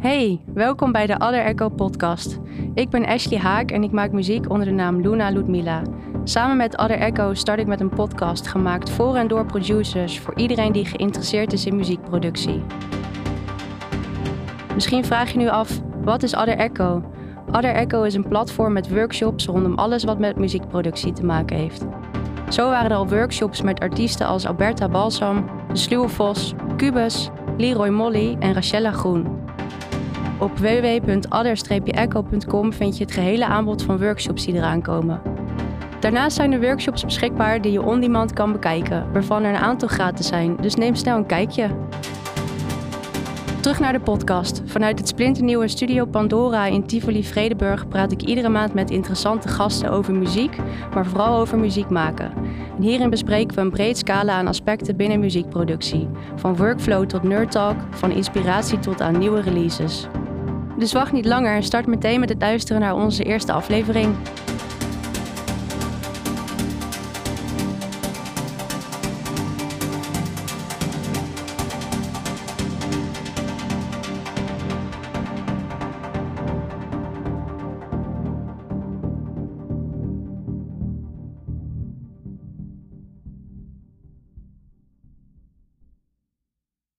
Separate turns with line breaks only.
Hey, welkom bij de Other Echo podcast. Ik ben Ashley Haak en ik maak muziek onder de naam Luna Ludmila. Samen met Other Echo start ik met een podcast gemaakt voor en door producers voor iedereen die geïnteresseerd is in muziekproductie. Misschien vraag je nu af, wat is Other Echo? Other Echo is een platform met workshops rondom alles wat met muziekproductie te maken heeft. Zo waren er al workshops met artiesten als Alberta Balsam, De Sluwe Vos, Cubus, Leroy Molly en Rachella Groen. Op www.adder-echo.com vind je het gehele aanbod van workshops die eraan komen. Daarnaast zijn er workshops beschikbaar die je on-demand kan bekijken, waarvan er een aantal gratis zijn, dus neem snel een kijkje. Terug naar de podcast. Vanuit het splinternieuwe Studio Pandora in Tivoli Vredeburg praat ik iedere maand met interessante gasten over muziek, maar vooral over muziek maken. En hierin bespreken we een breed scala aan aspecten binnen muziekproductie. Van workflow tot nerd talk, van inspiratie tot aan nieuwe releases. Dus wacht niet langer en start meteen met het luisteren naar onze eerste aflevering.